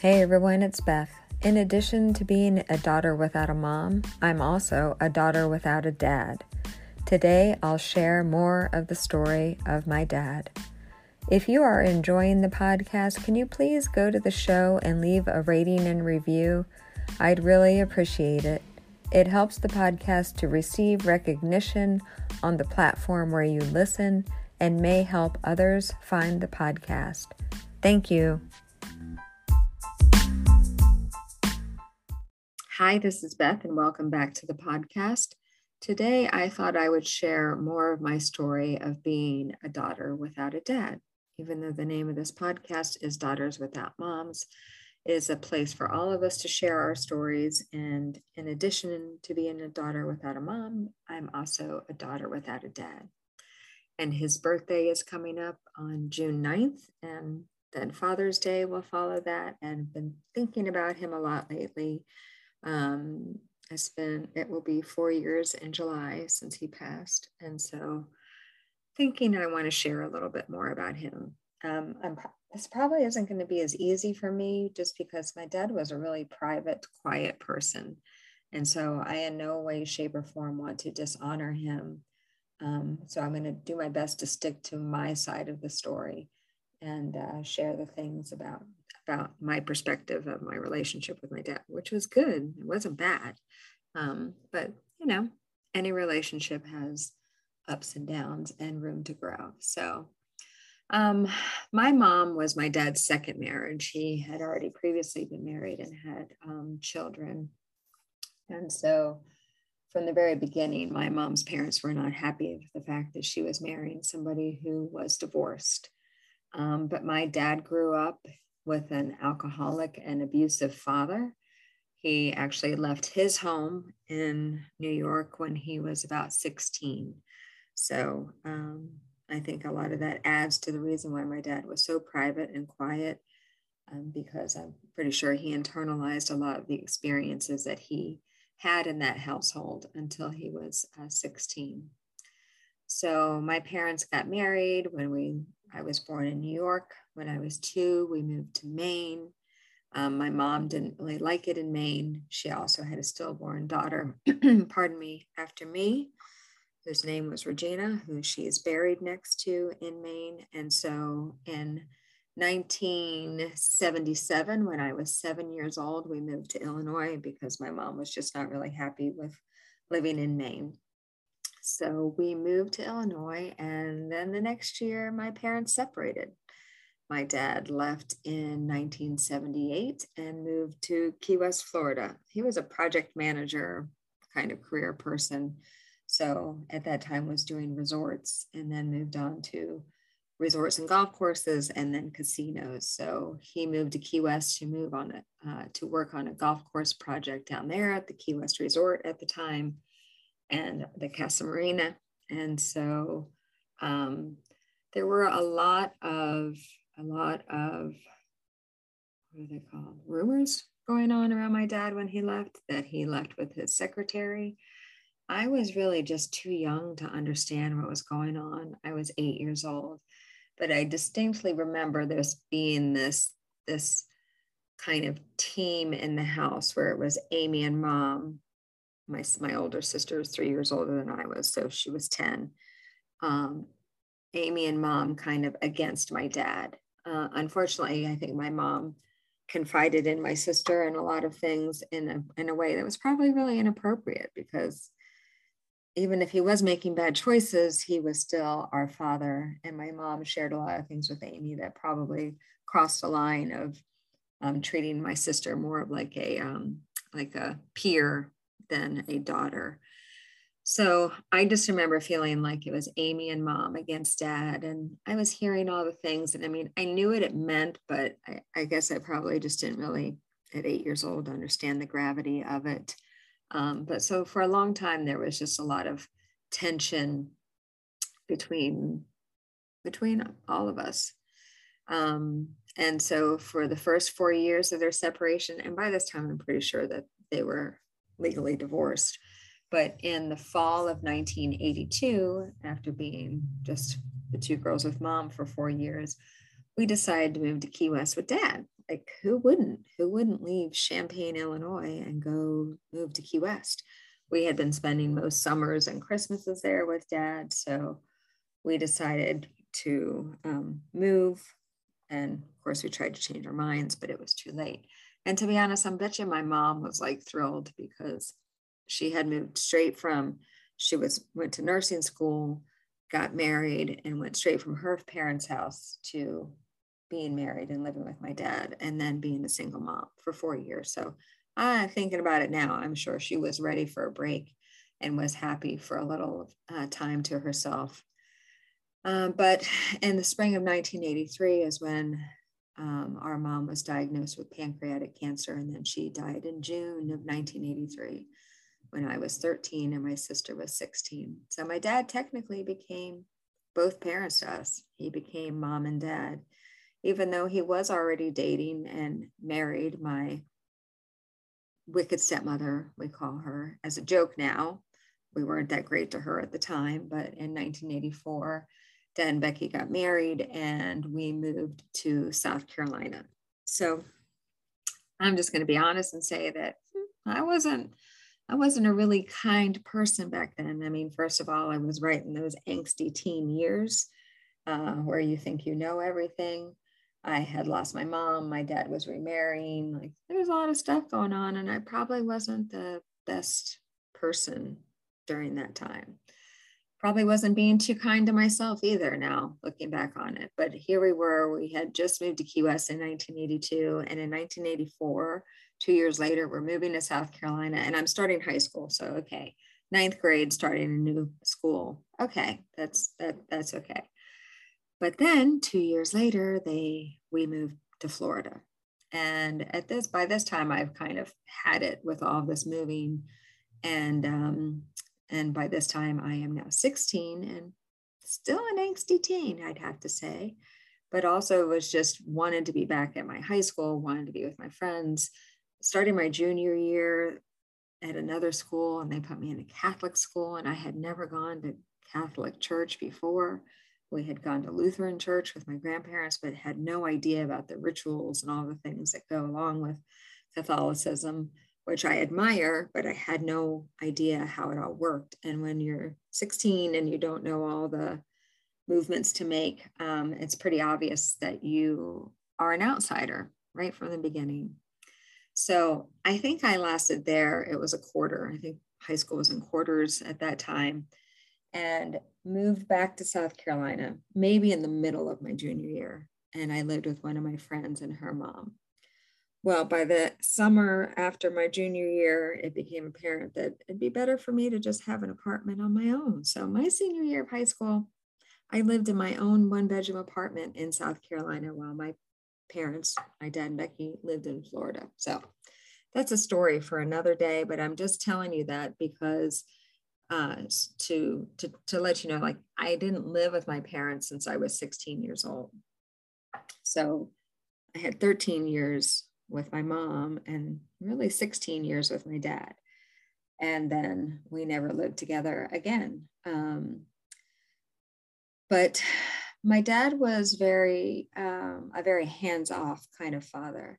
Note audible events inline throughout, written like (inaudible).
Hey everyone, it's Beth. In addition to being a daughter without a mom, I'm also a daughter without a dad. Today I'll share more of the story of my dad. If you are enjoying the podcast, can you please go to the show and leave a rating and review? I'd really appreciate it. It helps the podcast to receive recognition on the platform where you listen and may help others find the podcast. Thank you. Hi, this is Beth, and welcome back to the podcast. Today, I thought I would share more of my story of being a daughter without a dad. Even though the name of this podcast is Daughters Without Moms, it is a place for all of us to share our stories. And in addition to being a daughter without a mom, I'm also a daughter without a dad. And his birthday is coming up on June 9th, and then Father's Day will follow that. And I've been thinking about him a lot lately um, it's been, it will be four years in July since he passed. And so thinking I want to share a little bit more about him. Um, I'm, this probably isn't going to be as easy for me just because my dad was a really private, quiet person. And so I, in no way, shape, or form, want to dishonor him. Um, so I'm going to do my best to stick to my side of the story and uh, share the things about about my perspective of my relationship with my dad, which was good. It wasn't bad. Um, but, you know, any relationship has ups and downs and room to grow. So, um, my mom was my dad's second marriage. He had already previously been married and had um, children. And so, from the very beginning, my mom's parents were not happy with the fact that she was marrying somebody who was divorced. Um, but my dad grew up with an alcoholic and abusive father. He actually left his home in New York when he was about 16. So um, I think a lot of that adds to the reason why my dad was so private and quiet, um, because I'm pretty sure he internalized a lot of the experiences that he had in that household until he was uh, 16. So my parents got married when we I was born in New York. When I was two, we moved to Maine. Um, my mom didn't really like it in Maine. She also had a stillborn daughter, (clears throat) pardon me, after me, whose name was Regina, who she is buried next to in Maine. And so in 1977, when I was seven years old, we moved to Illinois because my mom was just not really happy with living in Maine. So we moved to Illinois, and then the next year, my parents separated. My dad left in 1978 and moved to Key West, Florida. He was a project manager kind of career person. So at that time was doing resorts and then moved on to resorts and golf courses and then casinos. So he moved to Key West to move on it, uh, to work on a golf course project down there at the Key West Resort at the time and the Casa Marina. And so um, there were a lot of, a lot of, what are they called? Rumors going on around my dad when he left, that he left with his secretary. I was really just too young to understand what was going on. I was eight years old, but I distinctly remember this being this, this kind of team in the house where it was Amy and mom my my older sister was three years older than I was, so she was ten. Um, Amy and mom kind of against my dad. Uh, unfortunately, I think my mom confided in my sister and a lot of things in a in a way that was probably really inappropriate because even if he was making bad choices, he was still our father. And my mom shared a lot of things with Amy that probably crossed a line of um, treating my sister more of like a um, like a peer than a daughter. So I just remember feeling like it was Amy and mom against dad. And I was hearing all the things. And I mean, I knew what it meant, but I, I guess I probably just didn't really, at eight years old, understand the gravity of it. Um, but so for a long time, there was just a lot of tension between between all of us. Um, and so for the first four years of their separation, and by this time, I'm pretty sure that they were legally divorced. But in the fall of 1982, after being just the two girls with mom for four years, we decided to move to Key West with dad. like who wouldn't? Who wouldn't leave Champaign, Illinois and go move to Key West? We had been spending most summers and Christmases there with dad. So we decided to um, move. And of course, we tried to change our minds, but it was too late. And to be honest, I bet you my mom was like thrilled because she had moved straight from, she was went to nursing school, got married, and went straight from her parents' house to being married and living with my dad and then being a single mom for four years. So uh, thinking about it now, I'm sure she was ready for a break and was happy for a little uh, time to herself. Um, but in the spring of 1983 is when um, our mom was diagnosed with pancreatic cancer, and then she died in June of 1983 when I was 13 and my sister was 16. So my dad technically became both parents to us. He became mom and dad even though he was already dating and married my wicked stepmother, we call her as a joke now. We weren't that great to her at the time, but in 1984, And Becky got married and we moved to South Carolina. So I'm just going to be honest and say that I wasn't I wasn't a really kind person back then. I mean, first of all, I was right in those angsty teen years uh, where you think you know everything. I had lost my mom, my dad was remarrying, like there was a lot of stuff going on, and I probably wasn't the best person during that time. Probably wasn't being too kind to myself either now, looking back on it. But here we were, we had just moved to Key West in 1982, and in 1984, two years later, we're moving to South Carolina, and I'm starting high school. So, okay, ninth grade, starting a new school. Okay, that's that that's okay. But then two years later, they we moved to Florida. And at this, by this time, I've kind of had it with all this moving. And um, and by this time, I am now 16 and still an angsty teen, I'd have to say. But also was just wanted to be back at my high school, wanted to be with my friends. Starting my junior year at another school, and they put me in a Catholic school, and I had never gone to Catholic church before we had gone to Lutheran church with my grandparents, but had no idea about the rituals and all the things that go along with Catholicism, which I admire, but I had no idea how it all worked. And when you're 16 and you don't know all the movements to make, um, it's pretty obvious that you are an outsider right from the beginning. So I think I lasted there. It was a quarter. I think high school was in quarters at that time and moved back to South Carolina, maybe in the middle of my junior year. And I lived with one of my friends and her mom. Well, by the summer after my junior year, it became apparent that it'd be better for me to just have an apartment on my own. So, my senior year of high school, I lived in my own one bedroom apartment in South Carolina while my parents, my dad and Becky, lived in Florida. So, that's a story for another day, but I'm just telling you that because uh, to, to, to let you know, like I didn't live with my parents since I was 16 years old. So I had 13 years with my mom and really 16 years with my dad. And then we never lived together again. Um, but my dad was very, um, a very hands off kind of father.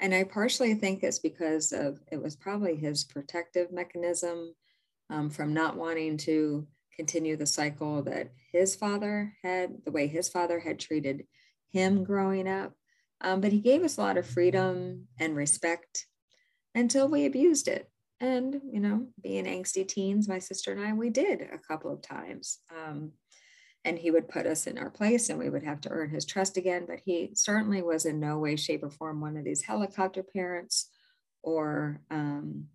And I partially think it's because of it was probably his protective mechanism um, from not wanting to continue the cycle that his father had, the way his father had treated him growing up. Um, but he gave us a lot of freedom and respect until we abused it. And, you know, being angsty teens, my sister and I, we did a couple of times. Um, and he would put us in our place and we would have to earn his trust again. But he certainly was in no way, shape, or form one of these helicopter parents or um,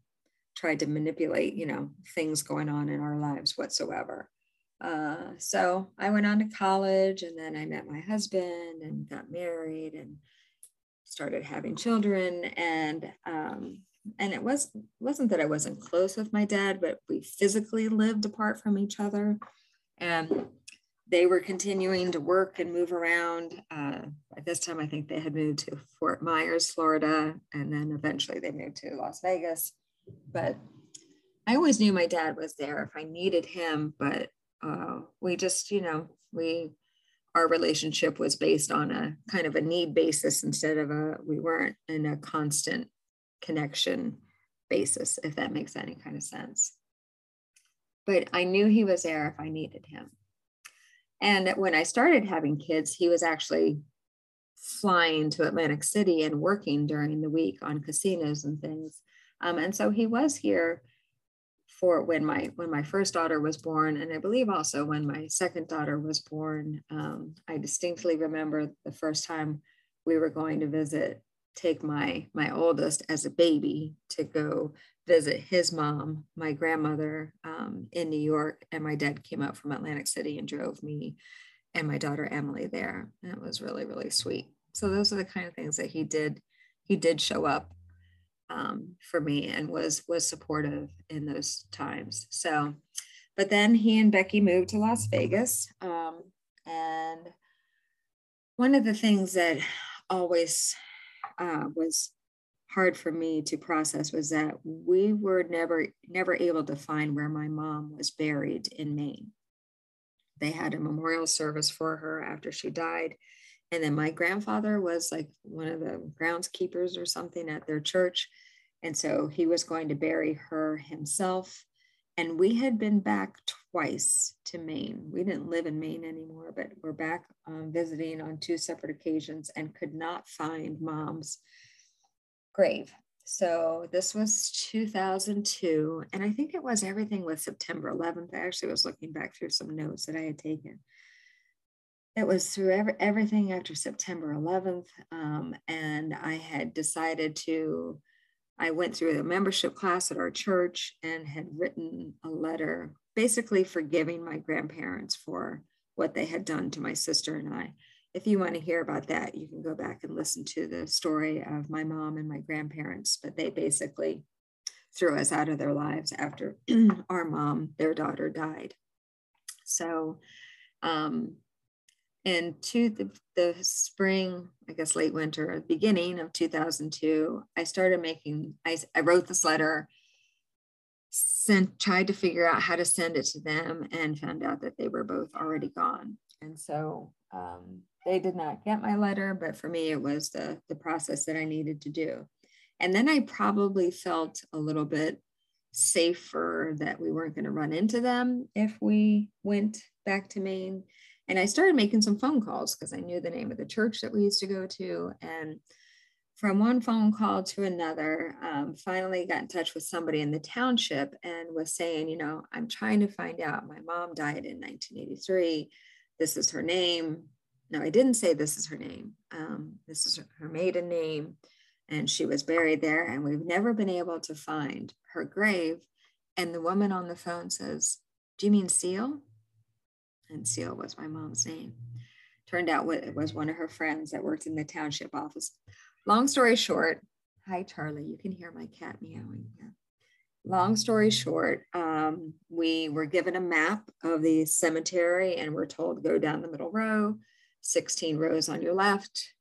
tried to manipulate, you know, things going on in our lives whatsoever. Uh, so I went on to college and then I met my husband and got married and started having children. And um, and it was wasn't that I wasn't close with my dad, but we physically lived apart from each other. And they were continuing to work and move around. Uh, at this time, I think they had moved to Fort Myers, Florida, and then eventually they moved to Las Vegas but I always knew my dad was there if I needed him, but uh, we just, you know, we our relationship was based on a kind of a need basis instead of a we weren't in a constant connection basis if that makes any kind of sense. But i knew he was there if i needed him. And when i started having kids he was actually flying to atlantic city and working during the week on casinos and things. Um, and so he was here for when my when my first daughter was born and i believe also when my second daughter was born um, i distinctly remember the first time we were going to visit take my my oldest as a baby to go visit his mom my grandmother um, in new york and my dad came up from atlantic city and drove me and my daughter emily there. And it was really really sweet. So those are the kind of things that he did he did show up um, for me and was was supportive in those times. So, but then he and Becky moved to Las Vegas, um, and one of the things that always uh, was hard for me to process was that we were never never able to find where my mom was buried in Maine. They had a memorial service for her after she died. And then my grandfather was like one of the groundskeepers or something at their church. And so he was going to bury her himself. And we had been back twice to Maine. We didn't live in Maine anymore, but we're back um, visiting on two separate occasions and could not find mom's grave. So this was 2002. And I think it was everything with September 11th. I actually was looking back through some notes that I had taken. It was through every, everything after September 11th. Um, and I had decided to I went through a membership class at our church and had written a letter basically forgiving my grandparents for what they had done to my sister and I. If you want to hear about that, you can go back and listen to the story of my mom and my grandparents, but they basically threw us out of their lives after (clears throat) our mom, their daughter, died. So um, into the, the spring, I guess late winter, beginning of 2002, I started making, I, I wrote this letter, sent, tried to figure out how to send it to them and found out that they were both already gone. And so um, they did not get my letter, but for me, it was the, the process that I needed to do. And then I probably felt a little bit safer that we weren't going to run into them if we went back to Maine and I started making some phone calls because I knew the name of the church that we used to go to. And from one phone call to another, um, finally got in touch with somebody in the township and was saying, you know, I'm trying to find out. My mom died in 1983. This is her name. No, I didn't say this is her name. Um, this is her maiden name. And she was buried there. And we've never been able to find her grave. And the woman on the phone says, Do you mean Seal? And Seal was my mom's name. Turned out it was one of her friends that worked in the township office. Long story short, hi Charlie, you can hear my cat meowing. here. Long story short, um, we were given a map of the cemetery and we're told go down the middle row, 16 rows on your left.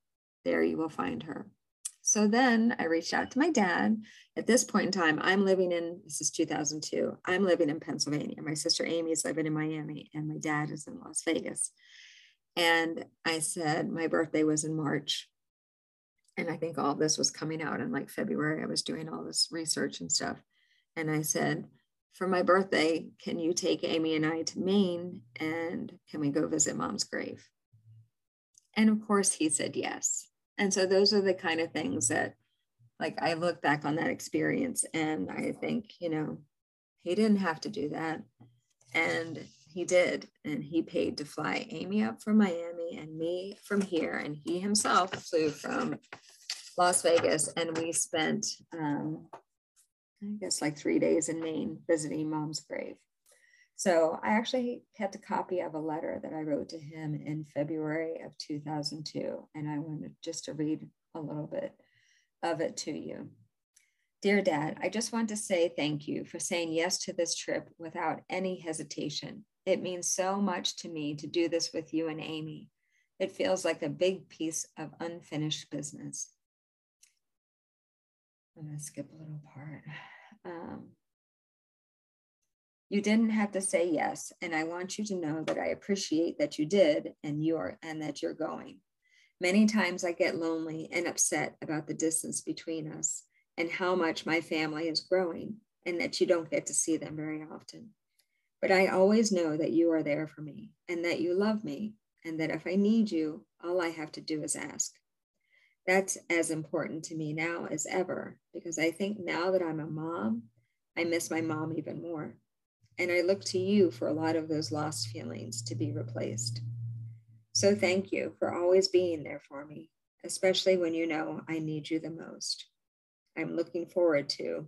There you will find her. So then I reached out to my dad. At this point in time, I'm living in, this is 2002, I'm living in Pennsylvania. My sister Amy is living in Miami, and my dad is in Las Vegas. And I said, my birthday was in March. And I think all this was coming out in like February. I was doing all this research and stuff. And I said, for my birthday, can you take Amy and I to Maine and can we go visit mom's grave? And of course, he said yes. And so those are the kind of things that like I look back on that experience and I think, you know, he didn't have to do that. And he did. And he paid to fly Amy up from Miami and me from here. And he himself flew from Las Vegas. And we spent, um, I guess, like three days in Maine visiting mom's grave. So I actually kept a copy of a letter that I wrote to him in February of 2002, and I wanted just to read a little bit of it to you. Dear Dad, I just want to say thank you for saying yes to this trip without any hesitation. It means so much to me to do this with you and Amy. It feels like a big piece of unfinished business. I'm going to skip a little part. Um, You didn't have to say yes, and I want you to know that I appreciate that you did and you're and that you're going. Many times I get lonely and upset about the distance between us and how much my family is growing and that you don't get to see them very often. But I always know that you are there for me and that you love me and that if I need you, all I have to do is ask. That's as important to me now as ever because I think now that I'm a mom, I miss my mom even more. And I look to you for a lot of those lost feelings to be replaced. So thank you for always being there for me, especially when you know I need you the most. I'm looking forward to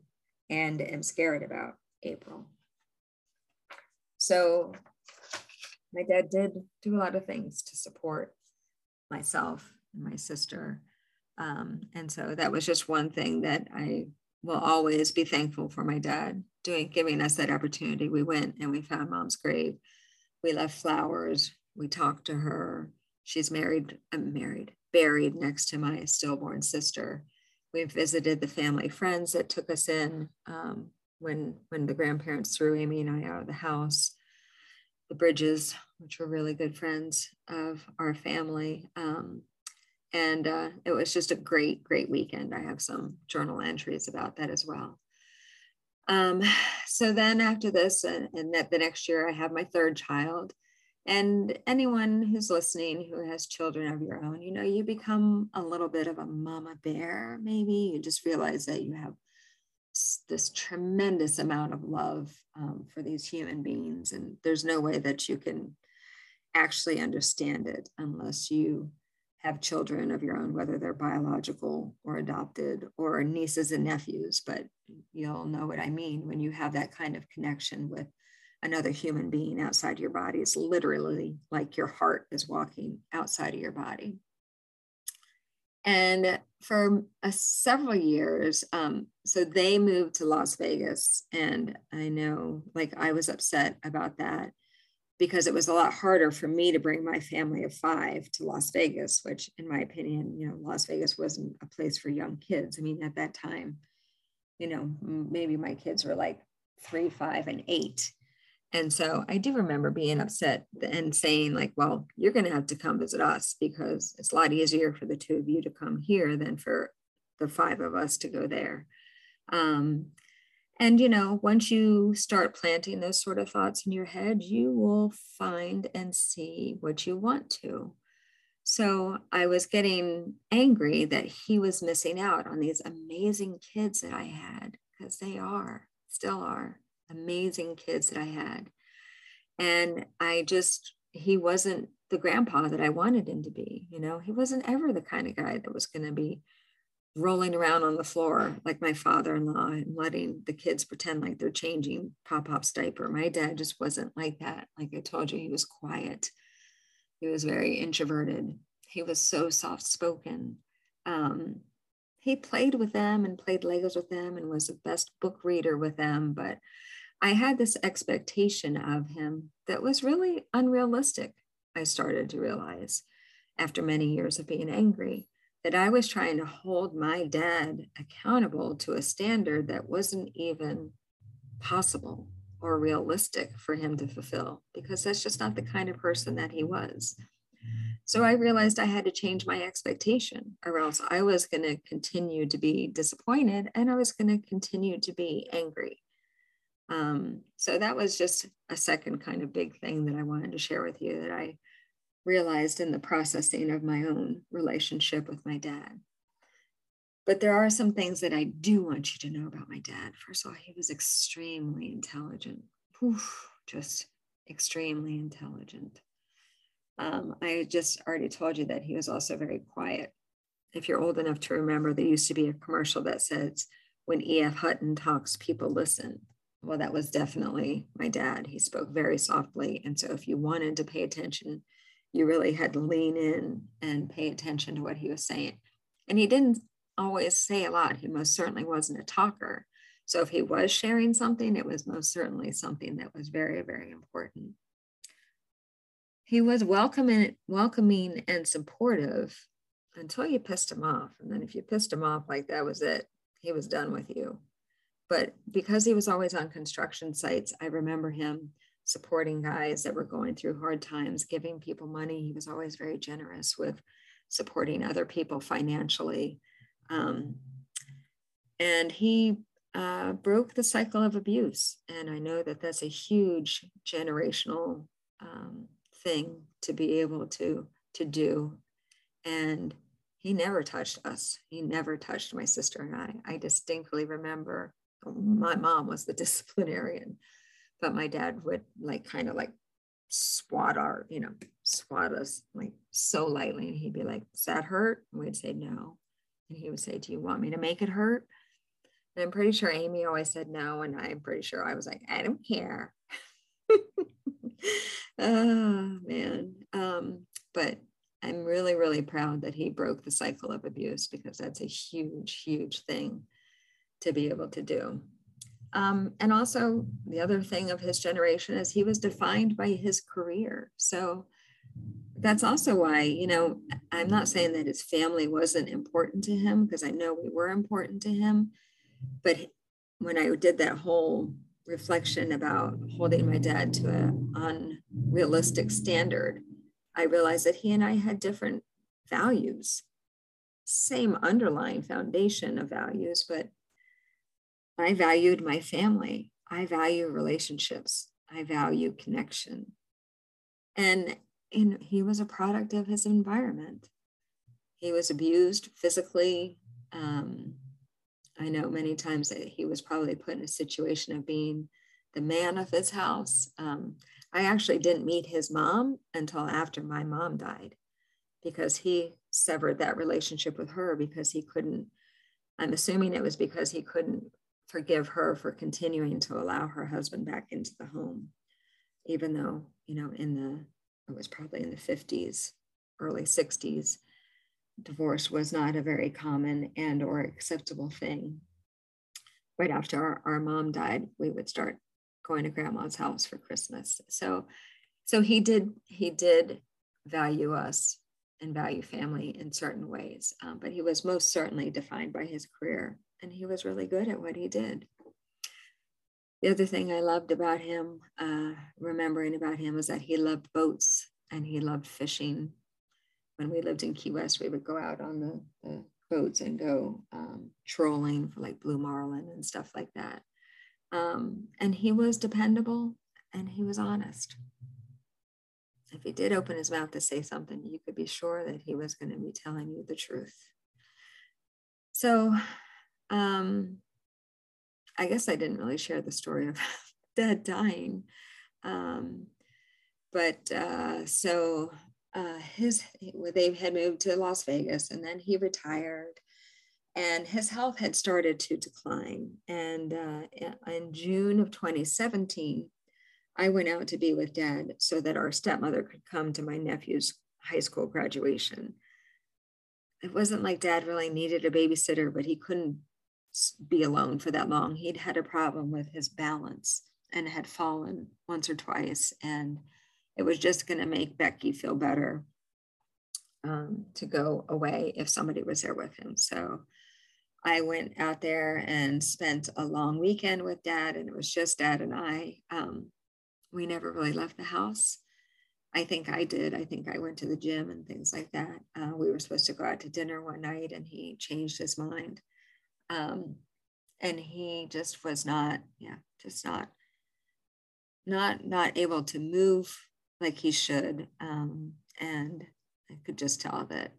and am scared about April. So my dad did do a lot of things to support myself and my sister. Um, and so that was just one thing that I will always be thankful for my dad doing, giving us that opportunity. We went and we found mom's grave. We left flowers. We talked to her. She's married, I'm married, buried next to my stillborn sister. We visited the family friends that took us in um, when when the grandparents threw Amy and I out of the house. The Bridges, which were really good friends of our family, um, and uh, it was just a great, great weekend. I have some journal entries about that as well. Um, so then after this, and, and that the next year, I have my third child. And anyone who's listening who has children of your own, you know, you become a little bit of a mama bear, maybe. You just realize that you have this tremendous amount of love um, for these human beings. And there's no way that you can actually understand it unless you have children of your own, whether they're biological or adopted or nieces and nephews. But you'll know what I mean when you have that kind of connection with another human being outside your body. It's literally like your heart is walking outside of your body. And for several years, um, so they moved to Las Vegas. And I know, like, I was upset about that because it was a lot harder for me to bring my family of five to Las Vegas, which, in my opinion, you know, Las Vegas wasn't a place for young kids. I mean, at that time, you know, maybe my kids were like three, five, and eight. And so I do remember being upset and saying, like, well, you're going to have to come visit us because it's a lot easier for the two of you to come here than for the five of us to go there. Um, and, you know, once you start planting those sort of thoughts in your head, you will find and see what you want to. So I was getting angry that he was missing out on these amazing kids that I had, because they are, still are amazing kids that I had. And I just, he wasn't the grandpa that I wanted him to be. You know, he wasn't ever the kind of guy that was going to be rolling around on the floor like my father-in-law and letting the kids pretend like they're changing pop-pop's diaper. My dad just wasn't like that. Like i told you he was quiet. He was very introverted. He was so soft-spoken. Um, he played with them and played legos with them and was the best book reader with them but i had this expectation of him that was really unrealistic i started to realize after many years of being angry that I was trying to hold my dad accountable to a standard that wasn't even possible or realistic for him to fulfill because that's just not the kind of person that he was. So I realized I had to change my expectation, or else I was going to continue to be disappointed and I was going to continue to be angry. Um, so that was just a second kind of big thing that I wanted to share with you that I realized in the processing of my own relationship with my dad. But there are some things that I do want you to know about my dad. First of all, he was extremely intelligent, Oof, just extremely intelligent. Um, I just already told you that he was also very quiet. If you're old enough to remember, there used to be a commercial that says, when E.F. Hutton talks, people listen. Well, that was definitely my dad. He spoke very softly. And so if you wanted to pay attention you really had to lean in and pay attention to what he was saying. And he didn't always say a lot. He most certainly wasn't a talker. So if he was sharing something, it was most certainly something that was very, very important. He was welcoming, welcoming and supportive until you pissed him off. And then if you pissed him off, like that was it, he was done with you. but because he was always on construction sites, I remember him supporting guys that were going through hard times, giving people money. He was always very generous with supporting other people financially. Um, and he uh, broke the cycle of abuse. And I know that that's a huge generational um, thing to be able to, to do. And he never touched us. He never touched my sister and I. I distinctly remember my mom was the (laughs) disciplinarian, but my dad would like kind of like swat our, you know, swat us like so lightly. And he'd be like, Does that hurt? And we'd say, No. And he would say, Do you want me to make it hurt? And I'm pretty sure Amy always said no. And I'm pretty sure I was like, I don't care. (laughs) oh man. Um, but I'm really, really proud that he broke the cycle of abuse because that's a huge, huge thing to be able to do. Um, and also, the other thing of his generation is he was defined by his career. So that's also why, you know, I'm not saying that his family wasn't important to him because I know we were important to him. But when I did that whole reflection about holding my dad to an unrealistic standard, I realized that he and I had different values, same underlying foundation of values, but I valued my family. I value relationships. I value connection. And, he was a product of his environment. He was abused physically. Um, I know many times that he was probably put in a situation of being the man of his house. Um, I actually didn't meet his mom until after my mom died because he severed that relationship with her because he couldn't. I'm assuming it was because he couldn't forgive her for continuing to allow her husband back into the home, even though, you know, in the, it was probably in the 50s, early 60s, divorce was not a very common and or acceptable thing. Right after our, our mom died, we would start going to grandma's house for Christmas. So, so he did, he did value us and value family in certain ways, um, but he was most certainly defined by his career and he was really good at what he did. The other thing I loved about him, uh, remembering about him, was that he loved boats and he loved fishing. When we lived in Key West, we would go out on the, the boats and go um, trolling for like blue marlin and stuff like that. Um, and he was dependable and he was honest. If he did open his mouth to say something, you could be sure that he was going to be telling you the truth. So um, I guess I didn't really share the story of (laughs) dad dying. Um, but uh, so uh, his they had moved to Las Vegas and then he retired and his health had started to decline. And uh, in June of 2017, I went out to be with dad so that our stepmother could come to my nephew's high school graduation. It wasn't like dad really needed a babysitter, but he couldn't be alone for that long. He'd had a problem with his balance and had fallen once or twice. And it was just going to make Becky feel better um, to go away if somebody was there with him. So I went out there and spent a long weekend with dad, and it was just dad and I. Um, we never really left the house. I think I did. I think I went to the gym and things like that. Uh, we were supposed to go out to dinner one night, and he changed his mind. Um, and he just was not, yeah, just not, not, not able to move like he should. Um, and I could just tell that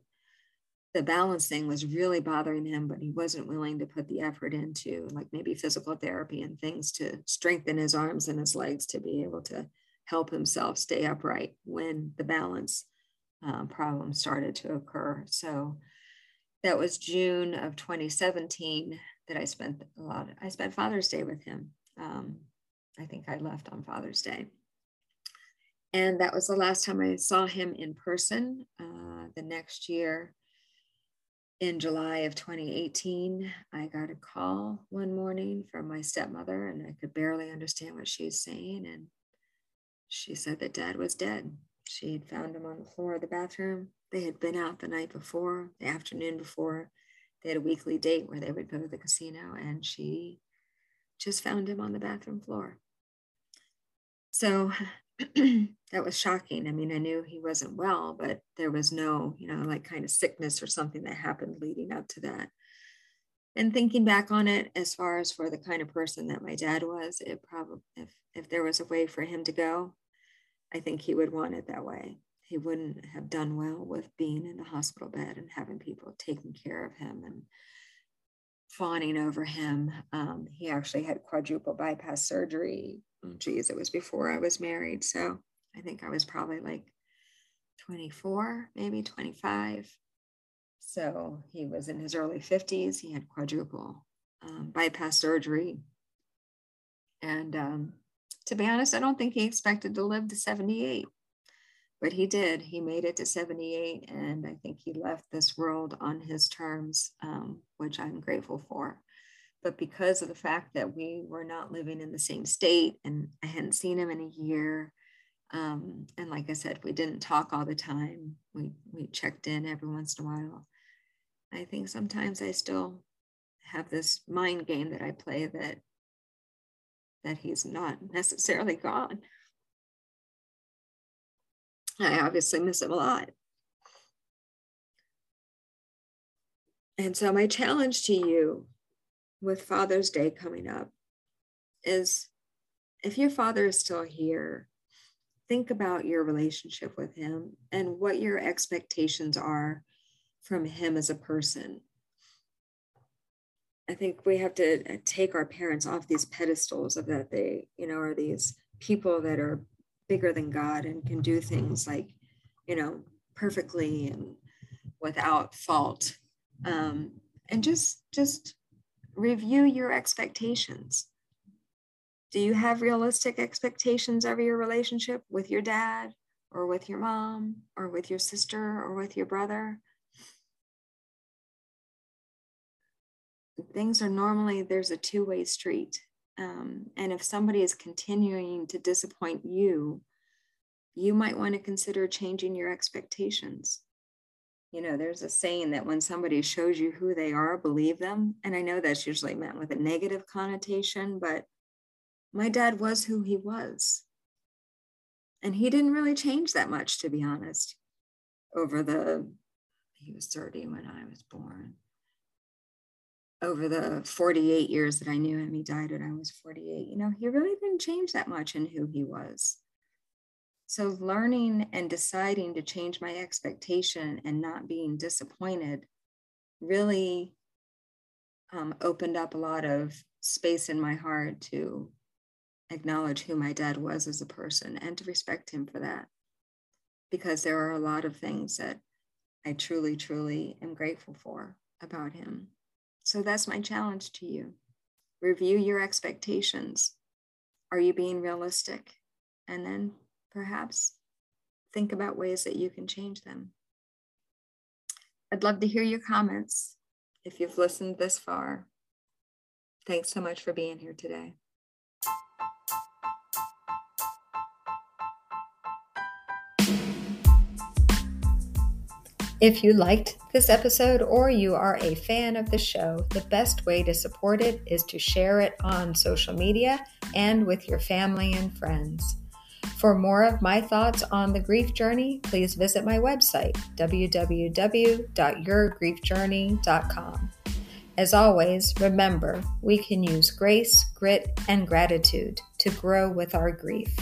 the balance thing was really bothering him, but he wasn't willing to put the effort into like maybe physical therapy and things to strengthen his arms and his legs to be able to help himself stay upright when the balance uh, problem started to occur. So that was June of 2017 that I spent a lot. I spent Father's Day with him. Um, I think I left on Father's Day. And that was the last time I saw him in person. Uh, the next year, in July of 2018, I got a call one morning from my stepmother, and I could barely understand what she was saying. And she said that dad was dead. She had found him on the floor of the bathroom they had been out the night before, the afternoon before. They had a weekly date where they would go to the casino, and she just found him on the bathroom floor. So (clears throat) that was shocking. I mean, I knew he wasn't well, but there was no, you know, like kind of sickness or something that happened leading up to that. And thinking back on it, as far as for the kind of person that my dad was, it probably, if, if there was a way for him to go, I think he would want it that way. He wouldn't have done well with being in the hospital bed and having people taking care of him and fawning over him. Um, he actually had quadruple bypass surgery. Oh, geez, it was before I was married. So I think I was probably like 24, maybe 25. So he was in his early 50s. He had quadruple um, bypass surgery. And um, to be honest, I don't think he expected to live to 78 but he did. He made it to 78, and I think he left this world on his terms, um, which I'm grateful for. But because of the fact that we were not living in the same state and I hadn't seen him in a year, um, and like I said, we didn't talk all the time. We we checked in every once in a while. I think sometimes I still have this mind game that I play that that he's not necessarily gone. I obviously miss him a lot. And so, my challenge to you with Father's Day coming up is if your father is still here, think about your relationship with him and what your expectations are from him as a person. I think we have to take our parents off these pedestals of that they, you know, are these people that are bigger than God and can do things like, you know, perfectly and without fault. Um, and just just review your expectations. Do you have realistic expectations of your relationship with your dad or with your mom or with your sister or with your brother? Things are normally, there's a two way street. Um, and if somebody is continuing to disappoint you, you might want to consider changing your expectations. You know, there's a saying that when somebody shows you who they are, believe them. And I know that's usually meant with a negative connotation, but my dad was who he was. And he didn't really change that much, to be honest, over the, he was 30 when I was born over the 48 years that I knew him, he died when I was 48. You know, he really didn't change that much in who he was. So, learning and deciding to change my expectation and not being disappointed really um, opened up a lot of space in my heart to acknowledge who my dad was as a person and to respect him for that. Because there are a lot of things that I truly, truly am grateful for about him. So that's my challenge to you. Review your expectations. Are you being realistic? And then perhaps think about ways that you can change them. I'd love to hear your comments if you've listened this far. Thanks so much for being here today. If you liked this episode or you are a fan of the show, the best way to support it is to share it on social media and with your family and friends. For more of my thoughts on the grief journey, please visit my website, www.yourgriefjourney.com. As always, remember we can use grace, grit, and gratitude to grow with our grief.